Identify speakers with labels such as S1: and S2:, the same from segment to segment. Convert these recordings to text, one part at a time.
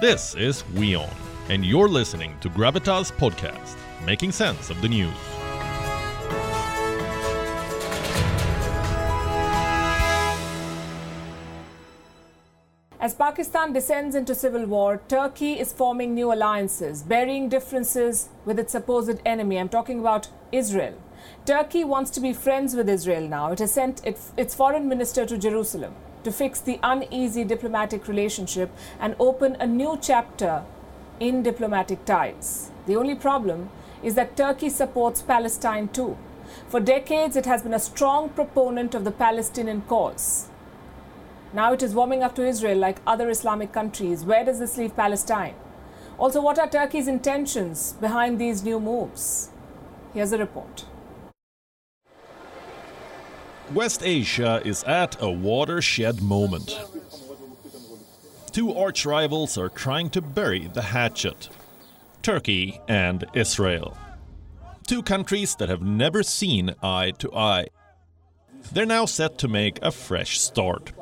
S1: This is WION, and you're listening to Gravitas Podcast, making sense of the news.
S2: As Pakistan descends into civil war, Turkey is forming new alliances, burying differences with its supposed enemy. I'm talking about Israel. Turkey wants to be friends with Israel now. It has sent its foreign minister to Jerusalem to fix the uneasy diplomatic relationship and open a new chapter in diplomatic ties. The only problem is that Turkey supports Palestine too. For decades, it has been a strong proponent of the Palestinian cause. Now it is warming up to Israel like other Islamic countries. Where does this leave Palestine? Also, what are Turkey's intentions behind these new moves? Here's a report.
S1: West Asia is at a watershed moment. Two arch rivals are trying to bury the hatchet Turkey and Israel. Two countries that have never seen eye to eye. They're now set to make a fresh start.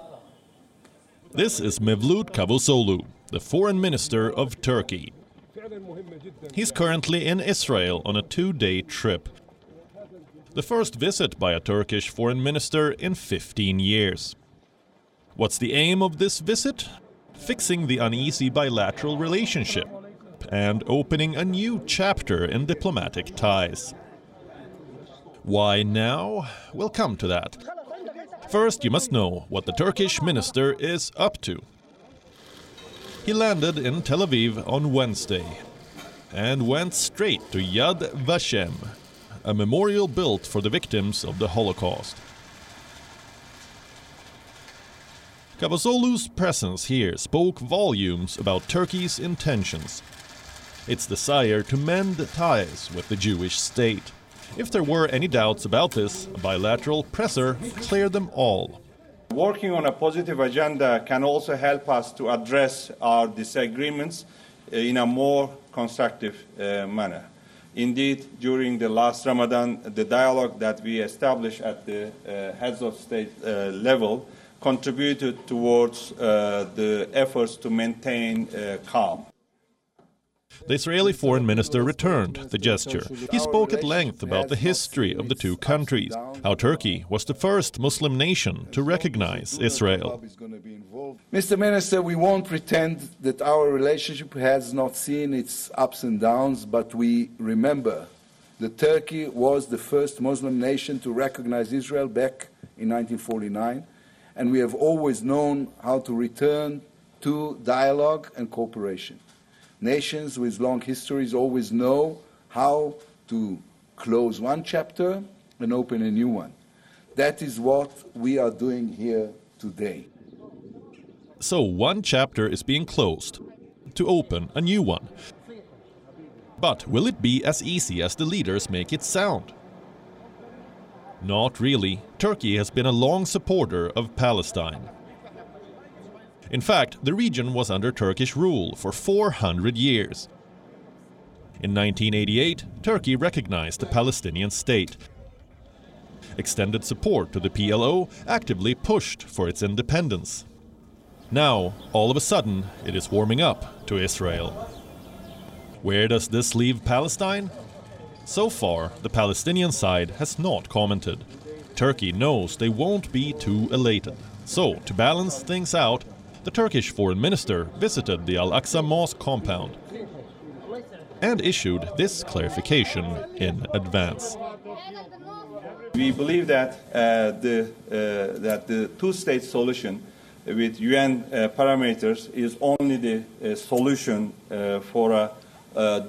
S1: This is Mevlut Cavusoglu, the foreign minister of Turkey. He's currently in Israel on a two day trip. The first visit by a Turkish foreign minister in 15 years. What's the aim of this visit? Fixing the uneasy bilateral relationship and opening a new chapter in diplomatic ties. Why now? We'll come to that. First, you must know what the Turkish minister is up to. He landed in Tel Aviv on Wednesday and went straight to Yad Vashem, a memorial built for the victims of the Holocaust. Cavusoglu's presence here spoke volumes about Turkey's intentions, its desire to mend ties with the Jewish state. If there were any doubts about this, a bilateral presser cleared them all.
S3: Working on a positive agenda can also help us to address our disagreements uh, in a more constructive uh, manner. Indeed, during the last Ramadan, the dialogue that we established at the uh, heads of state uh, level contributed towards uh, the efforts to maintain uh, calm.
S1: The Israeli foreign minister returned the gesture. He spoke at length about the history of the two countries, how Turkey was the first Muslim nation to recognize Israel.
S4: Mr. Minister, we won't pretend that our relationship has not seen its ups and downs, but we remember that Turkey was the first Muslim nation to recognize Israel back in 1949, and we have always known how to return to dialogue and cooperation. Nations with long histories always know how to close one chapter and open a new one. That is what we are doing here today.
S1: So, one chapter is being closed to open a new one. But will it be as easy as the leaders make it sound? Not really. Turkey has been a long supporter of Palestine. In fact, the region was under Turkish rule for 400 years. In 1988, Turkey recognized the Palestinian state. Extended support to the PLO actively pushed for its independence. Now, all of a sudden, it is warming up to Israel. Where does this leave Palestine? So far, the Palestinian side has not commented. Turkey knows they won't be too elated. So, to balance things out, the Turkish foreign minister visited the Al Aqsa Mosque compound and issued this clarification in advance.
S3: We believe that, uh, the, uh, that the two state solution with UN uh, parameters is only the uh, solution uh, for a,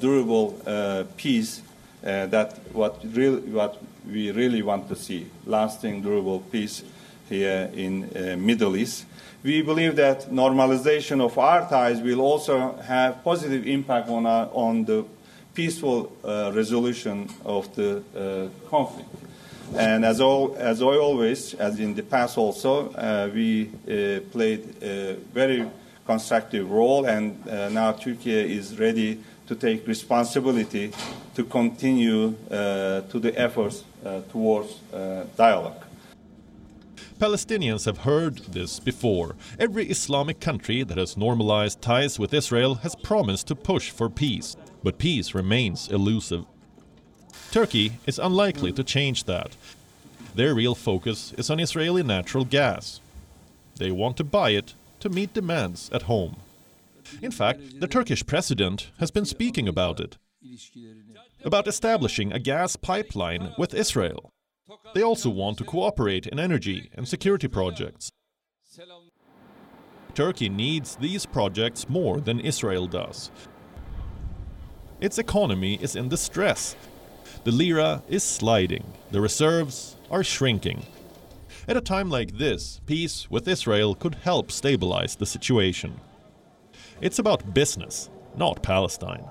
S3: durable uh, peace that what, really, what we really want to see, lasting durable peace here in Middle East we believe that normalization of our ties will also have positive impact on, our, on the peaceful uh, resolution of the uh, conflict. And as, all, as I always, as in the past also, uh, we uh, played a very constructive role, and uh, now Turkey is ready to take responsibility to continue uh, to the efforts towards dialogue.
S1: Palestinians have heard this before. Every Islamic country that has normalized ties with Israel has promised to push for peace, but peace remains elusive. Turkey is unlikely to change that. Their real focus is on Israeli natural gas. They want to buy it to meet demands at home. In fact, the Turkish president has been speaking about it, about establishing a gas pipeline with Israel. They also want to cooperate in energy and security projects. Turkey needs these projects more than Israel does. Its economy is in distress. The lira is sliding, the reserves are shrinking. At a time like this, peace with Israel could help stabilize the situation. It's about business, not Palestine.